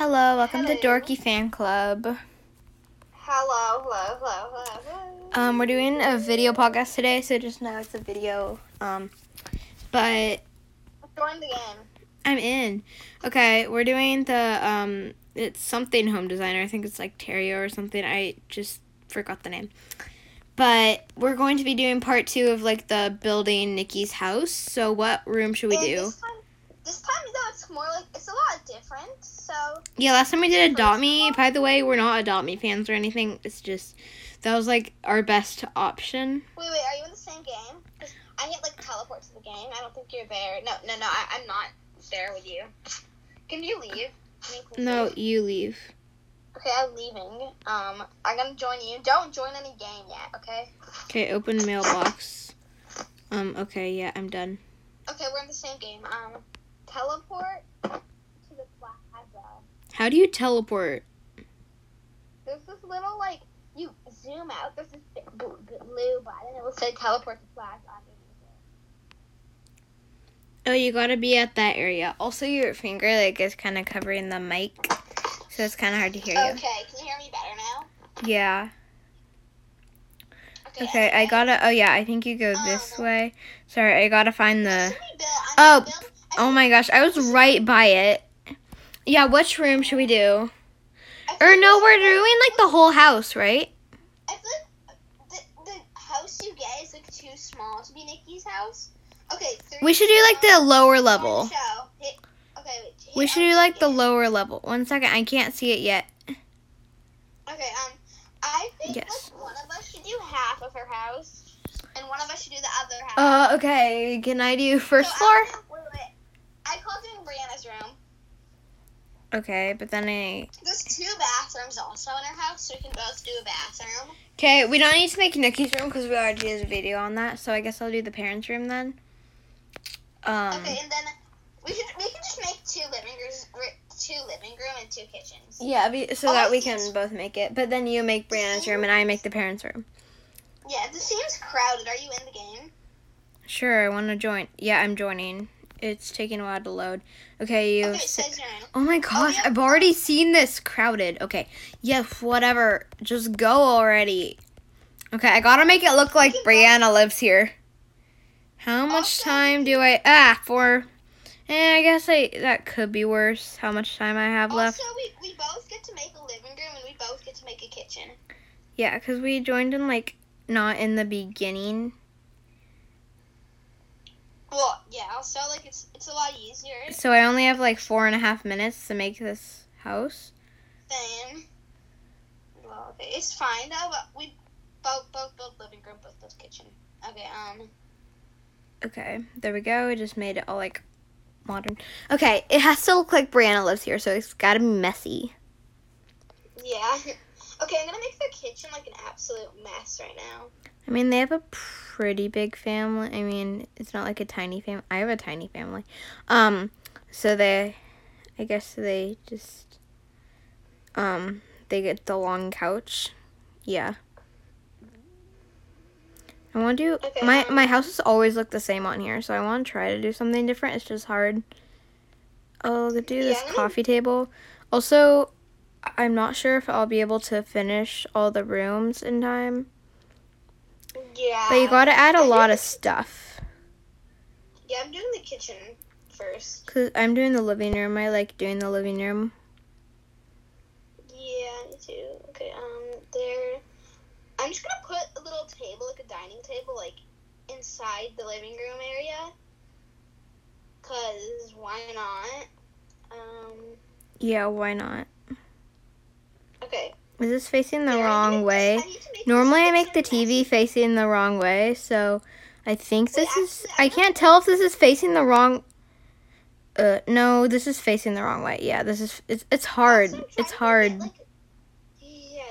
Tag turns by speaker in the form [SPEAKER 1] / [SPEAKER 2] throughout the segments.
[SPEAKER 1] Hello, welcome to Dorky Fan Club.
[SPEAKER 2] Hello, hello, hello, hello, hello.
[SPEAKER 1] Um, we're doing a video podcast today, so just know it's a video. Um, but
[SPEAKER 2] Join the game.
[SPEAKER 1] I'm in. Okay, we're doing the um, it's something home designer. I think it's like Terrio or something. I just forgot the name. But we're going to be doing part two of like the building Nikki's house. So what room should we
[SPEAKER 2] And
[SPEAKER 1] do?
[SPEAKER 2] This time, though, it's more like it's a lot different. So
[SPEAKER 1] Yeah, last time we did Adopt Me. By the way, we're not Adopt Me fans or anything. It's just that was like our best option.
[SPEAKER 2] wait, wait, are you in the same game? I hit like teleport to the game. I don't think you're there. No, no, no. I, I'm not there with you. Can you leave? Can you
[SPEAKER 1] No,
[SPEAKER 2] leave?
[SPEAKER 1] you leave.
[SPEAKER 2] Okay, I'm leaving. Um, I'm gonna join you. Don't join any game yet. Okay.
[SPEAKER 1] Okay, open mailbox. Um, okay, yeah, I'm done.
[SPEAKER 2] Okay, we're in the same game. Um, teleport to the plaza.
[SPEAKER 1] How do you teleport?
[SPEAKER 2] There's this little like you zoom out. There's this big blue button. It will say teleport to plaza.
[SPEAKER 1] Oh, you gotta be at that area. Also, your finger like is kind of covering the mic, so it's kind of hard to hear you.
[SPEAKER 2] Okay, can you hear me better now?
[SPEAKER 1] Yeah. Okay, I
[SPEAKER 2] anyway.
[SPEAKER 1] gotta. Oh yeah, I think you go this
[SPEAKER 2] Um,
[SPEAKER 1] way. Sorry, I gotta find the.
[SPEAKER 2] Build-
[SPEAKER 1] Oh,
[SPEAKER 2] build- I
[SPEAKER 1] Oh my gosh, I was right by it. Yeah, which room should we do? Or no, we're doing like the whole house, right?
[SPEAKER 2] I feel like the, the house you get is like too small to be Nikki's house. Okay, three,
[SPEAKER 1] We should do like the lower level.
[SPEAKER 2] Hit, okay, wait,
[SPEAKER 1] We should do like the lower level. One second, I can't see it yet.
[SPEAKER 2] Okay, um, I think
[SPEAKER 1] Yes.
[SPEAKER 2] like one of us should do half of her house, and one of us should do the other half.
[SPEAKER 1] Uh, okay. Can I do first
[SPEAKER 2] So
[SPEAKER 1] floor?
[SPEAKER 2] I'll do- wait, wait. I call doing Brianna's room.
[SPEAKER 1] Okay, but then I.
[SPEAKER 2] There's two bathrooms also in our house, so we can both do a bathroom.
[SPEAKER 1] Okay, we don't need to make Nikki's room because we already did a video on that. So I guess I'll do the parents' room then. Um.
[SPEAKER 2] Okay, and then we should we can just make two living rooms, two living room and two kitchens.
[SPEAKER 1] Yeah, be, so
[SPEAKER 2] Oh,
[SPEAKER 1] that we can both make it. But then you make Brianna's room and I make the parents' room.
[SPEAKER 2] Yeah, this seems crowded. Are you in the game?
[SPEAKER 1] Sure, I want to join. Yeah, I'm joining. It's taking a while to load. Okay, you.
[SPEAKER 2] Okay, it
[SPEAKER 1] si-
[SPEAKER 2] says you're in.
[SPEAKER 1] Oh my gosh,
[SPEAKER 2] yeah.
[SPEAKER 1] I've already seen this crowded. Okay, yeah, whatever. Just go already. Okay, I gotta make it look like Brianna lives here. How much time do I? Ah, four. Eh, I guess I that could be worse. How much time I have left?
[SPEAKER 2] Also, we, we both get to make a living room and we both get to make a kitchen.
[SPEAKER 1] Yeah, because we joined in like not in the beginning.
[SPEAKER 2] Well, yeah. Also, like it's it's a lot easier
[SPEAKER 1] So I only have like four and a half minutes to make this house.
[SPEAKER 2] than. Well, okay, it's fine though. But we both both both living room, both built kitchen. Okay. Um.
[SPEAKER 1] Okay, there we go. I just made it all like modern. Okay, it has to look like Brianna lives here, so it's gotta be messy.
[SPEAKER 2] Yeah. Okay, I'm gonna make the kitchen like an absolute mess right now.
[SPEAKER 1] I mean, they have a pretty big family. I mean, it's not like a tiny family. I have a tiny family. Um, so they, I guess they just, um, they get the long couch. Yeah. I want to do
[SPEAKER 2] Okay,
[SPEAKER 1] my
[SPEAKER 2] um,
[SPEAKER 1] my houses always look the same on here, so I want to try to do something different. It's just hard. Oh, look, do this
[SPEAKER 2] Yeah, I'm
[SPEAKER 1] coffee table. Also, I'm not sure if I'll be able to finish all the rooms in time.
[SPEAKER 2] Yeah.
[SPEAKER 1] But you gotta add a lot of stuff.
[SPEAKER 2] Yeah, I'm doing the kitchen first.
[SPEAKER 1] Cause I'm doing the living room. I like doing the living room.
[SPEAKER 2] Yeah, me too. Okay, um, there. I'm just gonna put a little table, like a dining table, like inside the living room area. Cause why not? Um.
[SPEAKER 1] Yeah, why not?
[SPEAKER 2] Okay.
[SPEAKER 1] Is this facing the
[SPEAKER 2] Yeah,
[SPEAKER 1] wrong way?
[SPEAKER 2] I need to make
[SPEAKER 1] Normally, I make the TV facing the wrong way, so I think
[SPEAKER 2] Wait,
[SPEAKER 1] this is.
[SPEAKER 2] I
[SPEAKER 1] can't tell if this is facing the wrong. Uh, no, this is facing the wrong way. Yeah, this is. It's it's hard.
[SPEAKER 2] Also,
[SPEAKER 1] It's hard.
[SPEAKER 2] it, like- yeah.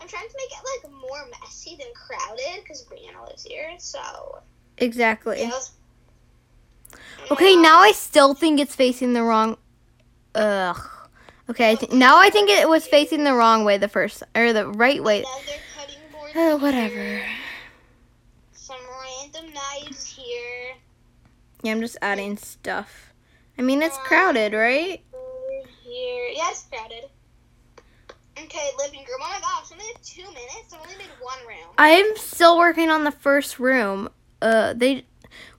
[SPEAKER 2] I'm trying to make it like more messy than crowded because Brianna lives here. So.
[SPEAKER 1] Exactly.
[SPEAKER 2] Yeah,
[SPEAKER 1] Okay, now I still think it's facing the wrong. Ugh. Okay, I th- now I think it was facing the wrong way the first or the right way. Oh, whatever.
[SPEAKER 2] Some random knives here.
[SPEAKER 1] Yeah, I'm just adding stuff. I mean, it's crowded, right?
[SPEAKER 2] Here. Yeah, it's crowded. Okay, living room. Oh my gosh, only have two minutes. I only did one room.
[SPEAKER 1] I'm still working on the first room. Uh, they,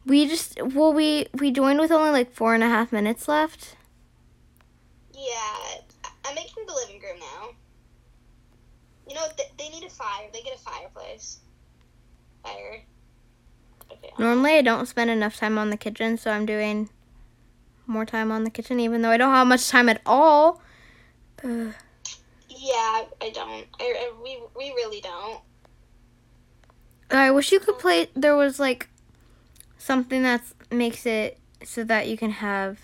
[SPEAKER 1] we just well we we joined with only like four and a half minutes left.
[SPEAKER 2] Yeah, I'm making the living room now. You know, they, they need a fire. They get a fireplace. Fire. Okay.
[SPEAKER 1] Normally, I don't spend enough time on the kitchen, so I'm doing more time on the kitchen, even though I don't have much time at all. Uh,
[SPEAKER 2] Yeah, I don't. I, I, we we really don't.
[SPEAKER 1] I wish you could play. There was like something that makes it so that you can have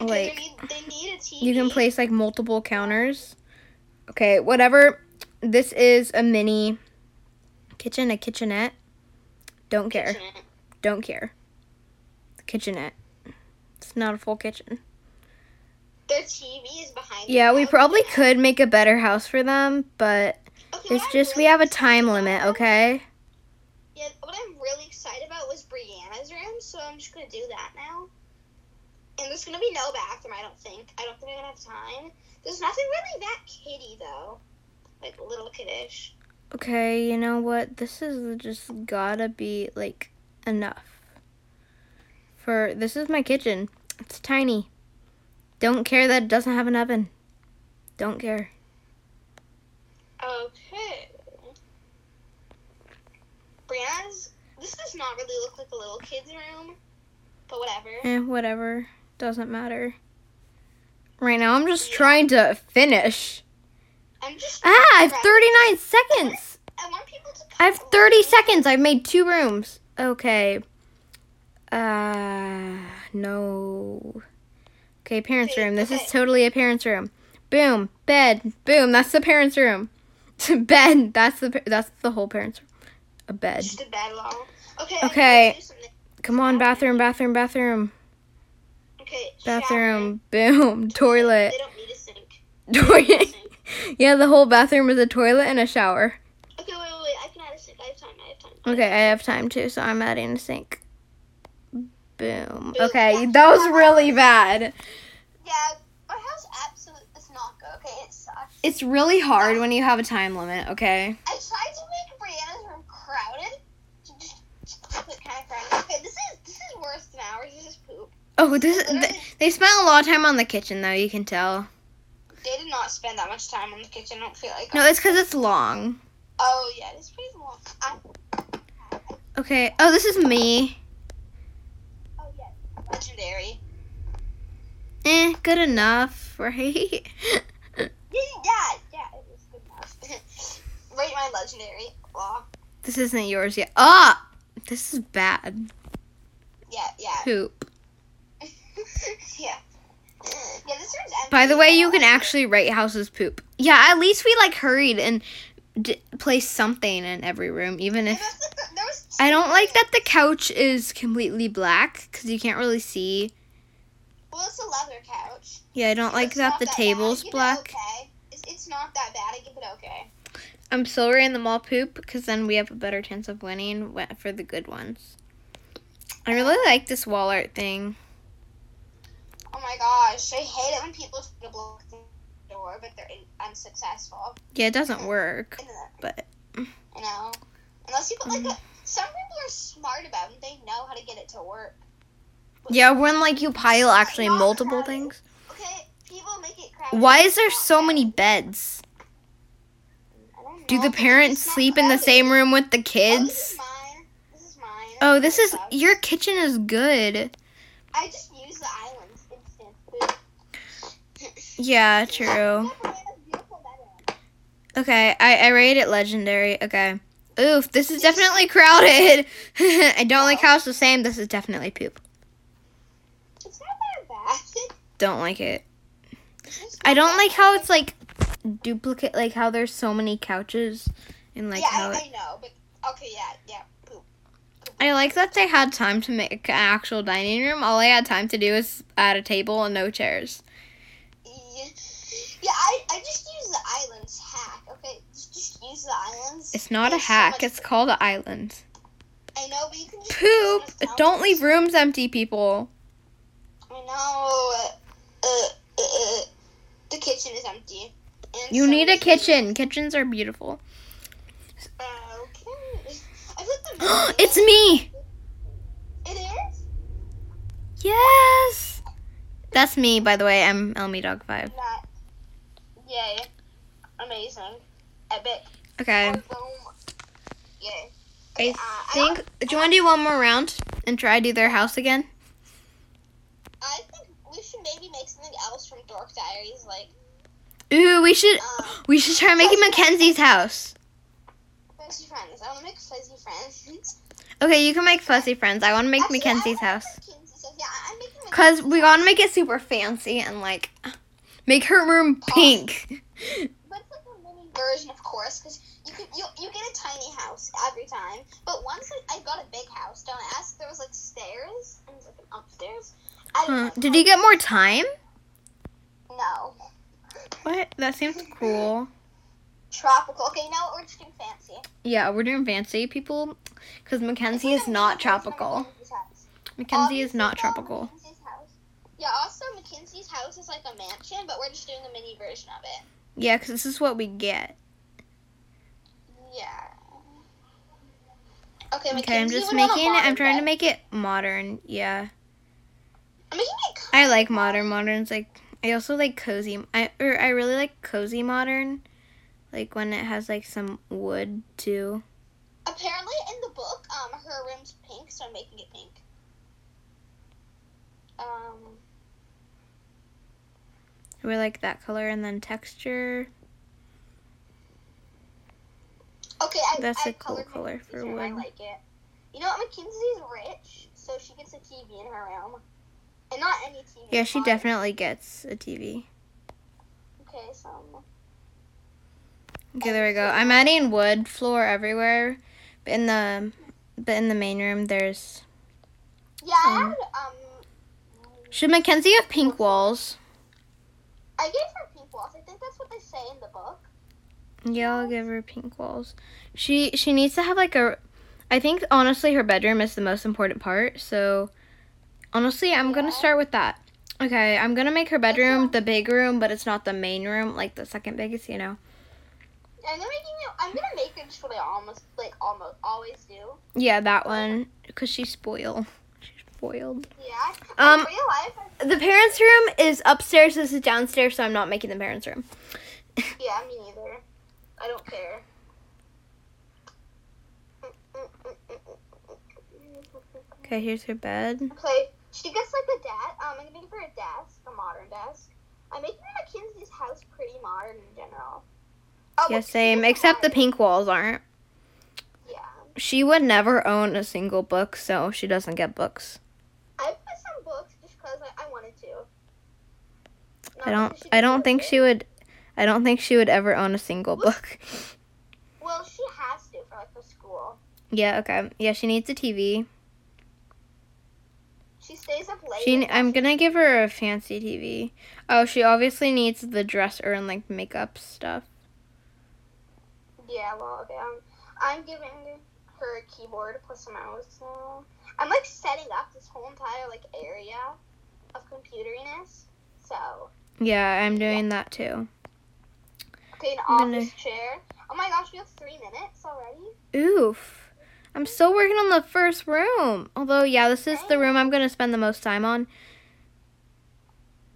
[SPEAKER 1] like
[SPEAKER 2] they need, they need a TV.
[SPEAKER 1] you can place like multiple counters. Okay, whatever. This is a mini kitchen, a kitchenette. Don't care.
[SPEAKER 2] kitchen.
[SPEAKER 1] Don't care. Kitchenette. It's not a full kitchen.
[SPEAKER 2] Their TV is behind. the
[SPEAKER 1] Yeah, we probably could make a better house for them, but
[SPEAKER 2] Okay,
[SPEAKER 1] it's just we have a time limit, okay?
[SPEAKER 2] Yeah, what I'm really excited about was Brianna's room, so I'm just gonna do that now. And there's gonna be no bathroom, I don't think. I don't think I'm gonna have time. There's nothing really that kiddie though, like little kiddish.
[SPEAKER 1] Okay, you know what? This is just gotta be like enough. For this is my kitchen. It's tiny. Don't care that it doesn't have an oven. Don't care.
[SPEAKER 2] Okay. Brianna's. This does not really look like a little kid's room, but whatever.
[SPEAKER 1] Eh, whatever. Doesn't matter. Right now I'm just trying to finish.
[SPEAKER 2] I'm just.
[SPEAKER 1] Ah, I have 39 seconds.
[SPEAKER 2] I want people to.
[SPEAKER 1] I have 30
[SPEAKER 2] over.
[SPEAKER 1] seconds. I've made two rooms. Okay. Uh, no. Okay, parents' room. This is totally a parents' room. Boom, bed. Boom, that's the parents' room. bed. That's the that's the whole parents' room. A bed.
[SPEAKER 2] Just a bed long. Okay.
[SPEAKER 1] Okay.
[SPEAKER 2] I'm gonna do something.
[SPEAKER 1] Come on, bathroom, bathroom, bathroom,
[SPEAKER 2] Okay. shower.
[SPEAKER 1] bathroom. Boom, toilet.
[SPEAKER 2] They don't need a sink.
[SPEAKER 1] Toilet. yeah, the whole bathroom is a toilet and a shower.
[SPEAKER 2] Okay, wait, wait, wait. I can add a sink. I have time. I have time.
[SPEAKER 1] Okay, I have time too, so I'm adding a sink. Boom.
[SPEAKER 2] Boom.
[SPEAKER 1] Okay,
[SPEAKER 2] Yeah.
[SPEAKER 1] that was really bad.
[SPEAKER 2] Yeah, my house absolutely is not good. Okay, it sucks.
[SPEAKER 1] It's really hard when you have a time limit, okay?
[SPEAKER 2] I tried to make Brianna's room crowded. Just, just keep kind of crowded. Okay, this is this is worse than ours. This is.
[SPEAKER 1] Oh, this
[SPEAKER 2] Literally-
[SPEAKER 1] th- they spent a lot of time on the kitchen though, you can tell.
[SPEAKER 2] They did not spend that much time on the kitchen. I don't feel like.
[SPEAKER 1] No, it's cuz it's long.
[SPEAKER 2] Oh yeah, it's pretty long. I,
[SPEAKER 1] Okay. Oh, this is me.
[SPEAKER 2] oh yeah, legendary.
[SPEAKER 1] Eh, good enough, right?
[SPEAKER 2] Yeah, yeah, yeah. It was good enough. Rate my legendary. Law.
[SPEAKER 1] this isn't yours yet. Ah! This is bad.
[SPEAKER 2] Yeah, yeah.
[SPEAKER 1] Poop.
[SPEAKER 2] Yeah. Yeah, this room's empty.
[SPEAKER 1] By the way, you can actually rate houses poop. Yeah, at least we like hurried and d- placed something in every room, even if
[SPEAKER 2] that's like the- there was
[SPEAKER 1] I don't like that the couch is completely black because you can't really see.
[SPEAKER 2] Well, it's a leather couch.
[SPEAKER 1] Yeah, I don't like that the
[SPEAKER 2] bad.
[SPEAKER 1] table's
[SPEAKER 2] give it
[SPEAKER 1] black.
[SPEAKER 2] Okay. It's, it's not that bad. I give it okay.
[SPEAKER 1] I'm still rating them all poop because then we have a better chance of winning for the good ones. I really like this wall art thing.
[SPEAKER 2] Oh my gosh, I hate it when people try to block the door, but they're unsuccessful.
[SPEAKER 1] Yeah, it doesn't work, but
[SPEAKER 2] I know. Unless you put like
[SPEAKER 1] Mm-hmm.
[SPEAKER 2] a. Some people are smart about it. They know how to get it to work.
[SPEAKER 1] yeah, when like you pile actually multiple
[SPEAKER 2] crowded.
[SPEAKER 1] things.
[SPEAKER 2] Okay, people make it crowded.
[SPEAKER 1] Why is there so many beds?
[SPEAKER 2] Don't
[SPEAKER 1] Do the parents sleep in the same room with the
[SPEAKER 2] Oh, this
[SPEAKER 1] kids?
[SPEAKER 2] is mine. This is mine.
[SPEAKER 1] Oh, this is your kitchen is good.
[SPEAKER 2] I just use the islands instant.
[SPEAKER 1] Yeah, true. Okay, I, I rate it legendary. Okay. Oof, this is definitely crowded. I don't like how it's the same. This is definitely poop.
[SPEAKER 2] It's not that bad.
[SPEAKER 1] Don't like it. I don't like how it's like duplicate, like how there's so many couches and like
[SPEAKER 2] yeah,
[SPEAKER 1] how
[SPEAKER 2] I,
[SPEAKER 1] it.
[SPEAKER 2] I know, but okay, yeah, yeah, poop.
[SPEAKER 1] I like that they had time to make an actual dining room. All I had time to do is add a table and no chairs.
[SPEAKER 2] Yeah, I, I just use the islands hack. Okay, just, just use the islands.
[SPEAKER 1] It's not a
[SPEAKER 2] There's so
[SPEAKER 1] hack.
[SPEAKER 2] much-
[SPEAKER 1] It's called an island.
[SPEAKER 2] I know, but you can just
[SPEAKER 1] Poop.
[SPEAKER 2] use them as
[SPEAKER 1] Don't leave rooms empty, people.
[SPEAKER 2] I know. Uh, uh, uh, kitchen is empty. And
[SPEAKER 1] You
[SPEAKER 2] so
[SPEAKER 1] need a kitchen. Kitchens are beautiful.
[SPEAKER 2] Okay. I put the
[SPEAKER 1] it's me.
[SPEAKER 2] It is.
[SPEAKER 1] Yes. That's me, by the way. I'm Elmy Dog Five.
[SPEAKER 2] Not. Yay. Amazing. Epic.
[SPEAKER 1] Okay.
[SPEAKER 2] Yay.
[SPEAKER 1] I
[SPEAKER 2] Okay, uh, I
[SPEAKER 1] think. Do you want to do one more round and try to do their house again?
[SPEAKER 2] I think we should maybe make something else from Dork Diaries, like
[SPEAKER 1] Ooh, we should.
[SPEAKER 2] um,
[SPEAKER 1] We should try making Mackenzie's house.
[SPEAKER 2] fuzzy friends. I want to make fuzzy friends.
[SPEAKER 1] Okay, you can make fuzzy friends. I want to make
[SPEAKER 2] Actually,
[SPEAKER 1] Mackenzie's house.
[SPEAKER 2] Mackenzie's house. Yeah, I'm.
[SPEAKER 1] Cause we
[SPEAKER 2] Mackenzie's
[SPEAKER 1] gotta make it super fancy and like make her room pink.
[SPEAKER 2] But it's like a mini version, of course, because you could you, you get a tiny house every time. But once I, I got a big house, don't ask. There was like stairs and like an upstairs. I
[SPEAKER 1] Huh. Did you get more time?
[SPEAKER 2] No.
[SPEAKER 1] What? That seems cool.
[SPEAKER 2] Tropical. Okay, now we're just doing fancy.
[SPEAKER 1] Yeah, we're doing fancy people, cause Mackenzie is not
[SPEAKER 2] mini version of
[SPEAKER 1] tropical. Mackenzie is not tropical.
[SPEAKER 2] Yeah, also Mackenzie's house is like a mansion, but we're just doing a mini version of it.
[SPEAKER 1] Yeah, cause this is what we get.
[SPEAKER 2] Yeah. Okay, Mackenzie
[SPEAKER 1] Okay, I'm just
[SPEAKER 2] would want a
[SPEAKER 1] making it. I'm trying to make it modern. Yeah,
[SPEAKER 2] I'm making it.
[SPEAKER 1] I like modern. Modern's like. I also like cozy. I or I really like cozy modern, like when it has like some wood too.
[SPEAKER 2] Apparently, in the book, um, her room's pink, so I'm making it pink. Um,
[SPEAKER 1] We like that color and then texture.
[SPEAKER 2] okay, I,
[SPEAKER 1] That's
[SPEAKER 2] I
[SPEAKER 1] a cool color for
[SPEAKER 2] room. I like it. You know what? Mackenzie's rich, so she gets a TV in her room, and not any TV.
[SPEAKER 1] Yeah, she definitely gets a TV.
[SPEAKER 2] Okay, so
[SPEAKER 1] Okay, there we go. I'm adding wood floor everywhere, but in the but in the main room there's.
[SPEAKER 2] yeah, I
[SPEAKER 1] Um,
[SPEAKER 2] had um.
[SPEAKER 1] Should Mackenzie have pink walls?
[SPEAKER 2] I gave her pink walls. I think that's what they say in the book.
[SPEAKER 1] Yeah, I'll give her pink walls. She she needs to have like a. I think honestly her bedroom is the most important part. So, honestly, I'm gonna start with that. Okay, I'm gonna make her bedroom the big room, but it's not the main room, like the second biggest, you know.
[SPEAKER 2] I'm gonna making it. I'm gonna make it just what I almost like almost always do.
[SPEAKER 1] Yeah, that one, cause she's spoiled. Spoiled.
[SPEAKER 2] Yeah.
[SPEAKER 1] Um,
[SPEAKER 2] in real life, I,
[SPEAKER 1] The parents' room is upstairs. This is downstairs, so I'm not making the parents' room.
[SPEAKER 2] yeah, me neither. I don't care.
[SPEAKER 1] Okay, here's her bed.
[SPEAKER 2] Okay, she gets like a desk. Um, I'm gonna give her a desk, a modern desk. I'm making Mackenzie's house pretty modern in general. Oh,
[SPEAKER 1] Yeah, same. Except the pink walls aren't.
[SPEAKER 2] Yeah,
[SPEAKER 1] She would never own a single book, so she doesn't get books.
[SPEAKER 2] I put some books just because I, I wanted to. Not
[SPEAKER 1] I don't. I don't think she would. I don't think she would ever own a single book.
[SPEAKER 2] Well, she has to for like for school.
[SPEAKER 1] Yeah. Okay. Yeah. She needs a TV.
[SPEAKER 2] She stays up late.
[SPEAKER 1] She. I'm gonna give her a fancy TV. Oh, she obviously needs the dresser and like makeup stuff.
[SPEAKER 2] Yeah, well, okay. Um, I'm giving her a keyboard plus a mouse now. I'm like setting up this whole entire like area of computeriness. So,
[SPEAKER 1] Yeah, I'm doing that too.
[SPEAKER 2] okay, an
[SPEAKER 1] I'm gonna-
[SPEAKER 2] chair. Oh my gosh, we have three minutes already.
[SPEAKER 1] Oof. I'm still working on the first room. Although, yeah, this is the room I'm gonna spend the most time on.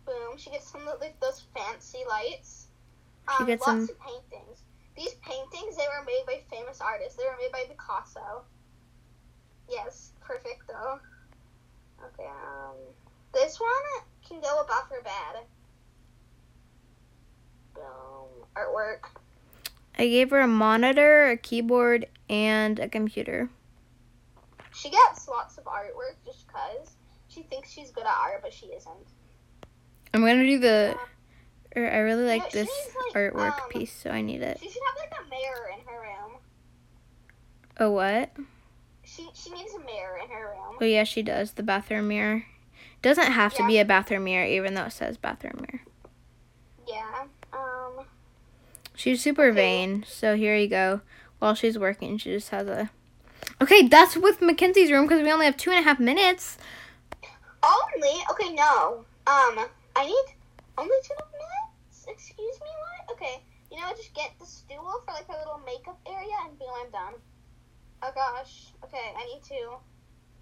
[SPEAKER 2] Boom. She gets some of like those fancy lights.
[SPEAKER 1] She
[SPEAKER 2] Um,
[SPEAKER 1] gets
[SPEAKER 2] lots
[SPEAKER 1] some-
[SPEAKER 2] of paintings. These paintings they were made by famous artists. They were made by Picasso. Yes, perfect though. Okay. Um, this one can go above her bed. Boom. Artwork.
[SPEAKER 1] I gave her a monitor, a keyboard, and a computer.
[SPEAKER 2] She gets lots of artwork just cause she thinks she's good at art, but she isn't.
[SPEAKER 1] I'm gonna do the. Or I really like
[SPEAKER 2] she
[SPEAKER 1] this
[SPEAKER 2] needs, like,
[SPEAKER 1] artwork
[SPEAKER 2] um,
[SPEAKER 1] piece, so I need it.
[SPEAKER 2] She should have like a mirror in her room.
[SPEAKER 1] Oh what?
[SPEAKER 2] She she needs a mirror in her room.
[SPEAKER 1] Oh yeah, she does. The bathroom mirror. Doesn't have to be a bathroom mirror, even though it says bathroom mirror.
[SPEAKER 2] Yeah.
[SPEAKER 1] She's super vain, so here you go. While she's working, she just has a. Okay, that's with Mackenzie's room because we only have two and a half minutes.
[SPEAKER 2] Only? Okay, no. Um, I need only two minutes? Excuse me, what? Okay, you know what? Just get the stool for like her little makeup area and boom, I'm done. Oh gosh. Okay, I need to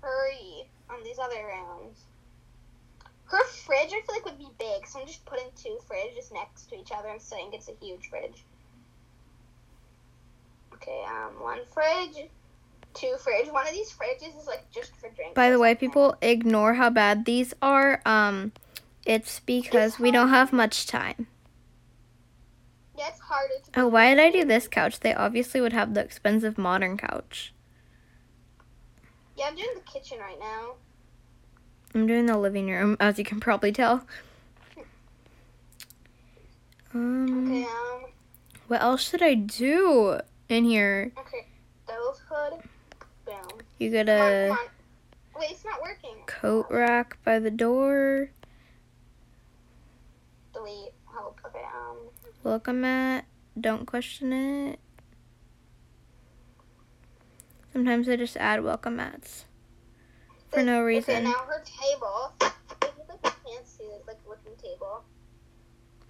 [SPEAKER 2] hurry on these other rounds. Her fridge, I feel like, would be big, so I'm just putting two fridges next to each other and saying it's a huge fridge. Okay, um, one fridge, two fridge. One of these fridges is like just for drinks.
[SPEAKER 1] By the way, people ignore how bad these are. Um, it's because we don't have much time.
[SPEAKER 2] Yeah, it's harder to.
[SPEAKER 1] Oh, why did I do this couch? They obviously would have the expensive modern couch.
[SPEAKER 2] Yeah, I'm doing the kitchen right now.
[SPEAKER 1] I'm doing the living room, as you can probably tell. Um,
[SPEAKER 2] Okay, um,
[SPEAKER 1] what else should I do in here?
[SPEAKER 2] okay, stove hood.
[SPEAKER 1] You got
[SPEAKER 2] Come on,
[SPEAKER 1] a
[SPEAKER 2] come on. Wait, it's not working.
[SPEAKER 1] coat rack by the door.
[SPEAKER 2] Delete. Help. Okay, um,
[SPEAKER 1] Welcome mat. Don't question it. Sometimes I just add welcome mats for no
[SPEAKER 2] Okay,
[SPEAKER 1] reason.
[SPEAKER 2] now her table. It looks like a fancy, like looking table. Um.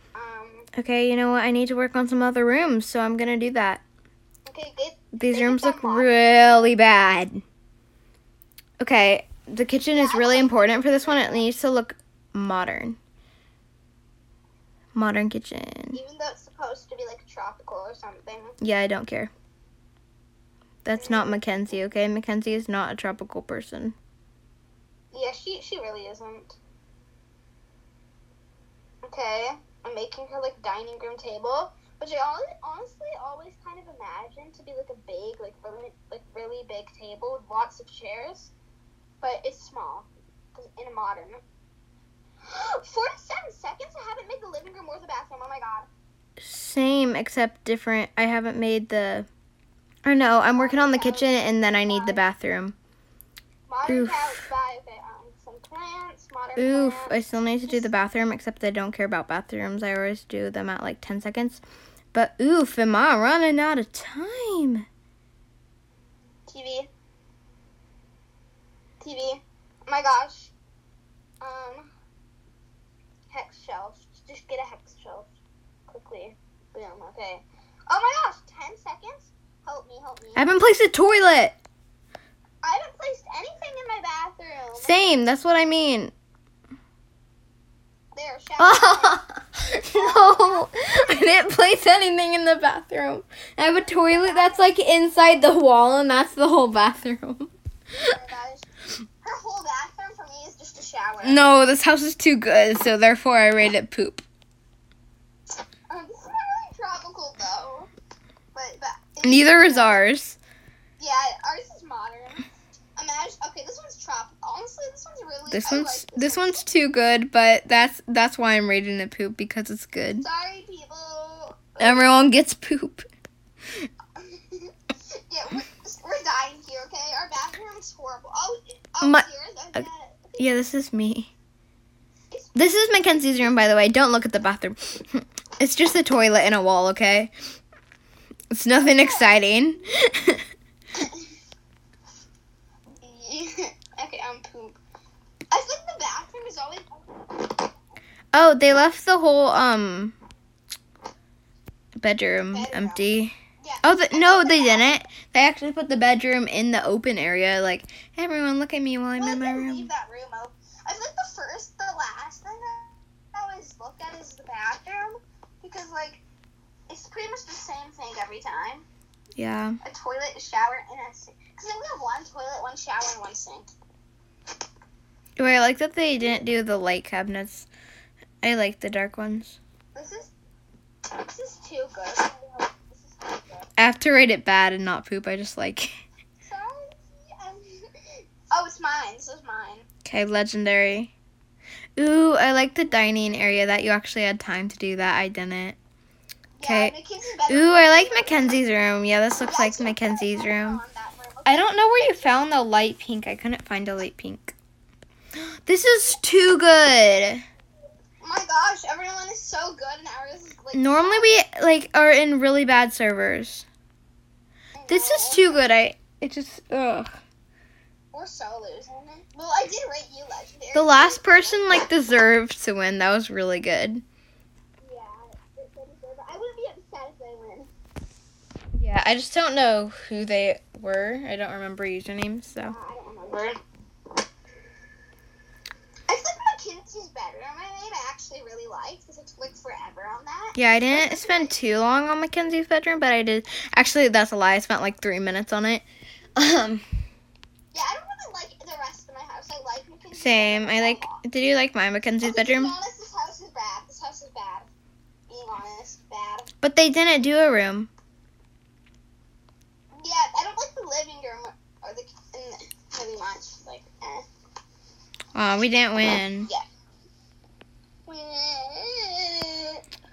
[SPEAKER 1] Okay, you know what? I need to work on some other rooms, so I'm gonna do that.
[SPEAKER 2] Okay, good.
[SPEAKER 1] These
[SPEAKER 2] They
[SPEAKER 1] rooms
[SPEAKER 2] look
[SPEAKER 1] really bad. Okay, the kitchen is really important for this one. It needs to look modern. Modern kitchen.
[SPEAKER 2] Even though it's supposed to be like tropical or something.
[SPEAKER 1] Yeah, I don't care. That's not mm. Mackenzie, okay? Mackenzie is not a tropical person.
[SPEAKER 2] Yeah, she she really isn't. Okay, making her like dining room table, which I honestly always kind of imagined to be like a big, like really, like really big table with lots of chairs, but it's small 'cause in a modern. Forty-seven seconds. I haven't made the living room or the bathroom. Oh my god.
[SPEAKER 1] Same, except different. I haven't made the. Or no, I'm working on the kitchen and then I need the bathroom.
[SPEAKER 2] Modern
[SPEAKER 1] Oof.
[SPEAKER 2] couch by okay, um, some
[SPEAKER 1] Oof, I still need to do the bathroom, except I don't care about bathrooms. I always do them at like 10 seconds. But oof, am I running out of time?
[SPEAKER 2] TV. TV. Oh my gosh. Um. Hex shelf. Just get a hex shelf. Quickly. Boom. Okay. Oh my gosh. Ten seconds. Help me. Help me.
[SPEAKER 1] I haven't placed a toilet!
[SPEAKER 2] I haven't placed anything in my bathroom.
[SPEAKER 1] Same, that's what I mean.
[SPEAKER 2] There. Shower.
[SPEAKER 1] Oh, no, I didn't place anything in the bathroom. I have a toilet that's like inside the wall, and that's the whole bathroom.
[SPEAKER 2] Oh. Her whole bathroom for me is just a shower.
[SPEAKER 1] No, this house is too good, so therefore I rate it poop.
[SPEAKER 2] Um, this is not really tropical though. But but.
[SPEAKER 1] Neither is ours.
[SPEAKER 2] Yeah, ours is modern. Imagine. Okay, this one's tropical. Honestly, this one's really.
[SPEAKER 1] This
[SPEAKER 2] I
[SPEAKER 1] one's
[SPEAKER 2] like
[SPEAKER 1] this
[SPEAKER 2] one.
[SPEAKER 1] one's too good, but that's that's why I'm rating it poop because it's good.
[SPEAKER 2] Sorry, people.
[SPEAKER 1] Everyone gets poop.
[SPEAKER 2] yeah, we're, we're dying here. Okay, our bathroom's horrible. Oh, oh,
[SPEAKER 1] My- okay.
[SPEAKER 2] Uh,
[SPEAKER 1] yeah, this is me. This is Mackenzie's room, by the way. Don't look at the bathroom. It's just a toilet and a wall, okay? It's nothing exciting.
[SPEAKER 2] okay, I'm poop. I think the bathroom is always.
[SPEAKER 1] Oh, they left the whole um bedroom
[SPEAKER 2] Bedroom.
[SPEAKER 1] empty.
[SPEAKER 2] Yeah.
[SPEAKER 1] Oh, the, no, they didn't. They actually put the bedroom in the open area. Like, hey, everyone, look at me while I'm
[SPEAKER 2] Well,
[SPEAKER 1] in my room.
[SPEAKER 2] leave that room open. I think the first, the last thing I always look at is the bathroom because like it's pretty much the same thing every time.
[SPEAKER 1] Yeah.
[SPEAKER 2] A toilet, a shower, and a sink. Because we have one toilet, one shower, and one sink.
[SPEAKER 1] Wait, I like that they didn't do the light cabinets. I like the dark ones.
[SPEAKER 2] This is this is too good. This is too good.
[SPEAKER 1] I have to rate it bad and not poop. I just like.
[SPEAKER 2] Sorry. Oh, it's mine. This is mine.
[SPEAKER 1] Okay, legendary. Ooh, I like the dining area that you actually had time to do that. I didn't. Okay.
[SPEAKER 2] Yeah,
[SPEAKER 1] Ooh, I like Mackenzie's room. Yeah, this looks like Mackenzie's room. I don't know where you found the light pink. I couldn't find a light pink. This is too good.
[SPEAKER 2] My gosh, everyone is so good, and ours is like.
[SPEAKER 1] Normally we like are in really bad servers. This is too good. I it just ugh.
[SPEAKER 2] We're so losing it. Well, I did rate you legendary.
[SPEAKER 1] The last person like deserved to win. That was really good.
[SPEAKER 2] Yeah, it- it deserved it. I wouldn't be upset if they win.
[SPEAKER 1] Yeah. I just don't know who they were. I don't remember usernames, so.
[SPEAKER 2] I don't remember. I think Mackenzie's bedroom I really liked because it took like forever on that.
[SPEAKER 1] Yeah, I didn't spend too long on Mackenzie's bedroom, but I did. Actually, that's a lie. I spent like three minutes on it. Um,
[SPEAKER 2] Yeah, I don't really like the rest of my house. I like Mackenzie's
[SPEAKER 1] same. I like. Did you like my Mackenzie's bedroom?
[SPEAKER 2] be honest, this house is bad. This house is bad. Being honest, bad.
[SPEAKER 1] But they didn't do a room.
[SPEAKER 2] Yeah, I don't like the living room or the really much. Like, eh.
[SPEAKER 1] Aw, we didn't win.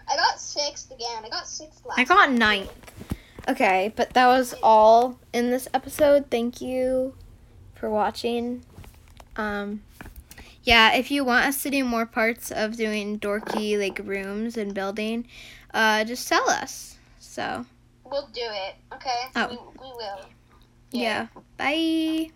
[SPEAKER 2] I got sixth again. I got sixth last.
[SPEAKER 1] I got ninth. Okay, but that was all in this episode. Thank you for watching. Um, yeah, if you want us to do more parts of doing dorky like rooms and building, uh, just tell us. So
[SPEAKER 2] We'll do it. Okay.
[SPEAKER 1] Oh.
[SPEAKER 2] We, we will.
[SPEAKER 1] yeah, bye.